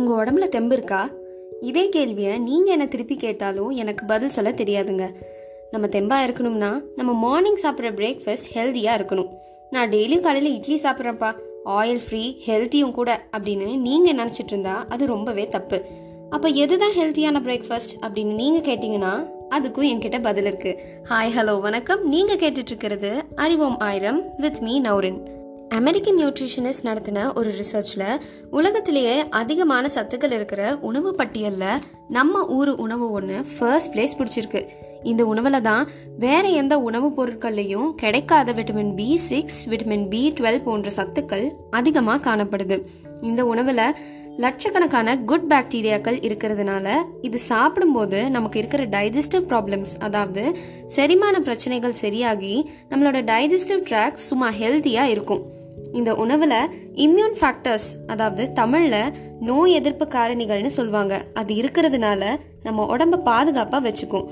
உங்கள் உடம்புல தெம்பு இருக்கா? இதே கேள்வியை நீங்கள் என்ன திருப்பி கேட்டாலும் எனக்கு பதில் சொல்ல தெரியாதுங்க. நம்ம தெம்பாக இருக்கணும்னா நம்ம மார்னிங் சாப்பிட்ற பிரேக்ஃபாஸ்ட் ஹெல்த்தியாக இருக்கணும். நான் டெய்லியும் காலையில் இட்லி சாப்பிட்றேன்ப்பா. ஆயில் ஃப்ரீ ஹெல்த்தியும் கூட அப்படின்னு நீங்கள் நினச்சிட்டு இருந்தா அது ரொம்பவே தப்பு. அப்போ எது தான் ஹெல்த்தியான பிரேக்ஃபாஸ்ட் அப்படின்னு நீங்கள் கேட்டிங்கன்னா அதுக்கும் என்கிட்ட பதில் இருக்குது ஹாய் ஹலோ வணக்கம். நீங்கள் கேட்டுட்ருக்கிறது அறிவோம் ஆயிரம் with me Naureen American nutritionist நடத்தின ஒரு ரிசர்ச்சில் உலகத்திலேயே அதிகமான சத்துக்கள் இருக்கிற உணவு பட்டியலில் நம்ம ஊர் உணவு ஒன்று ஃபர்ஸ்ட் பிளேஸ் பிடிச்சிருக்கு. இந்த உணவில் தான் வேற எந்த உணவுப் பொருட்கள்லையும் கிடைக்காத vitamin B six vitamin B twelve போன்ற சத்துக்கள் அதிகமாக காணப்படுது. இந்த உணவில் லட்சக்கணக்கான குட் பாக்டீரியாக்கள் இருக்கிறதுனால இது சாப்பிடும்போது நமக்கு இருக்கிற டைஜஸ்டிவ் ப்ராப்ளம்ஸ் அதாவது செரிமான பிரச்சனைகள் சரியாகி நம்மளோட டைஜஸ்டிவ் ட்ராக் சும்மா ஹெல்த்தியாக இருக்கும். இந்த உணவில் இம்யூன் ஃபேக்டர்ஸ் அதாவது தமிழில் நோய் எதிர்ப்பு காரணிகள்னு சொல்லுவாங்க அது இருக்கிறதுனால நம்ம உடம்ப பாதுகாப்பாக வச்சுக்கும்.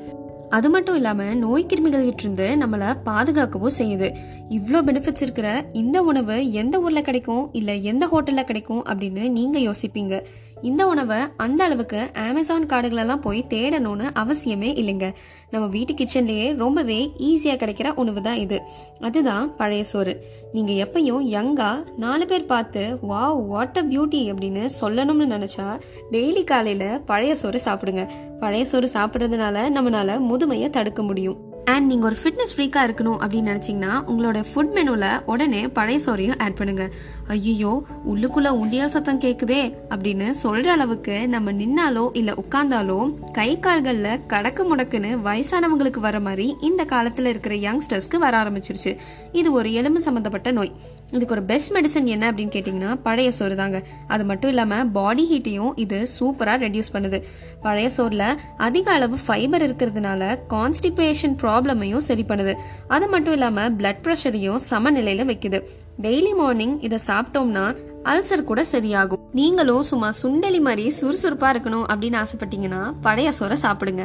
அது மட்டும் இல்லாமல் நோய் கிருமிகள்கிட்ட நம்மளை பாதுகாக்கவும் செய்யுது. இவ்வளோ பெனிஃபிட்ஸ் இருக்கிற இந்த உணவு எந்த ஊரில் கிடைக்கும் இல்லை எந்த ஹோட்டலில் கிடைக்கும் அப்படின்னு நீங்கள் யோசிப்பீங்க. இந்த உணவை அந்த அளவுக்கு அமேசான் காடுகளெல்லாம் போய் தேடணும்னு அவசியமே இல்லைங்க. நம்ம வீட்டு கிச்சன்லேயே ரொம்பவே ஈஸியாக கிடைக்கிற உணவு தான் இது. அதுதான் பழைய சோறு. நீங்கள் எப்பயும் யங்கா நாலு பேர் பார்த்து வாவ் வாட் அ பியூட்டி அப்படின்னு சொல்லணும்னு நினச்சா டெய்லி காலையில் பழைய சோறு சாப்பிடுங்க. பழைய சோறு சாப்பிட்றதுனால நம்மளால முதுமையை தடுக்க முடியும். அண்ட் நீங்கள் ஒரு ஃபிட்னஸ் ஃப்ரீக்காக இருக்கணும் அப்படின்னு நினச்சிங்கன்னா உங்களோட ஃபுட் மெனுவில் உடனே பழைய சோறையும் ஆட் பண்ணுங்கள் ஐயோ உள்ளுக்குள்ளே உண்டியல் சத்தம் கேட்குதே அப்படின்னு சொல்கிற அளவுக்கு நம்ம நின்னாலோ இல்லை உட்காந்தாலோ கை கால்களில் கடக்கு முடக்குன்னு வயசானவங்களுக்கு வர மாதிரி இந்த காலத்தில் இருக்கிற யங்ஸ்டர்ஸ்க்கு வர ஆரம்பிச்சிருச்சு. இது ஒரு எலும்பு சம்மந்தப்பட்ட நோய். இதுக்கு ஒரு பெஸ்ட் மெடிசன் என்ன அப்படின்னு கேட்டிங்கன்னா பழைய சோறு தாங்க. அது மட்டும் இல்லாமல் பாடி ஹீட்டையும் இது சூப்பராக ரெடியூஸ் பண்ணுது. பழைய சோறில் அதிக அளவு ஃபைபர் இருக்கிறதுனால கான்ஸ்டிபேஷன் ப்ராப்ளமையும் சரி பண்ணுது. அது மட்டும் இல்லாமல் பிளட் ப்ரெஷரையும் சமநிலையில் வைக்குது. டெய்லி மார்னிங் இதை சாப்பிட்டோம்னா அல்சர் கூட சரியாகும். நீங்களும் சும்மா சுண்டலி மாதிரி சுறுசுறுப்பாக இருக்கணும் அப்படின்னு ஆசைப்பட்டீங்கன்னா பழைய சோறை சாப்பிடுங்க.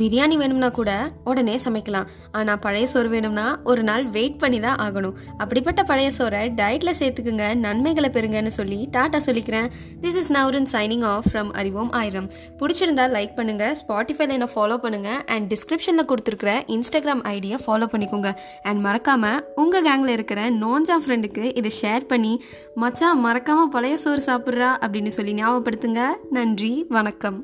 பிரியாணி வேணும்னா கூட உடனே சமைக்கலாம். ஆனால் பழைய சோறு வேணும்னா ஒரு நாள் வெயிட் பண்ணி தான் ஆகணும். அப்படிப்பட்ட பழைய சோறை டயட்டில் சேர்த்துக்குங்க நன்மைகளை பெறுங்கன்னு சொல்லி டாட்டா சொல்லிக்கிறேன். This is Naureen signing off from அறிவோம் ஆயிரம் பிடிச்சிருந்தா லைக் பண்ணுங்க ஸ்பாட்டிஃபைல என்ன ஃபாலோ பண்ணுங்க அண்ட் டிஸ்கிரிப்ஷனில் கொடுத்துருக்குற இன்ஸ்டாகிராம் ஐடியை ஃபாலோ பண்ணிக்கோங்க. அண்ட் மறக்காம உங்க கேங்கில் இருக்கிற நோஞ்சா ஃப்ரெண்டுக்கு இதை ஷேர் பண்ணி மச்சான் மறக்காம பழைய சோறு சாப்பிட்றா அப்படின்னு சொல்லி ஞாபகப்படுத்துங்க. நன்றி வணக்கம்.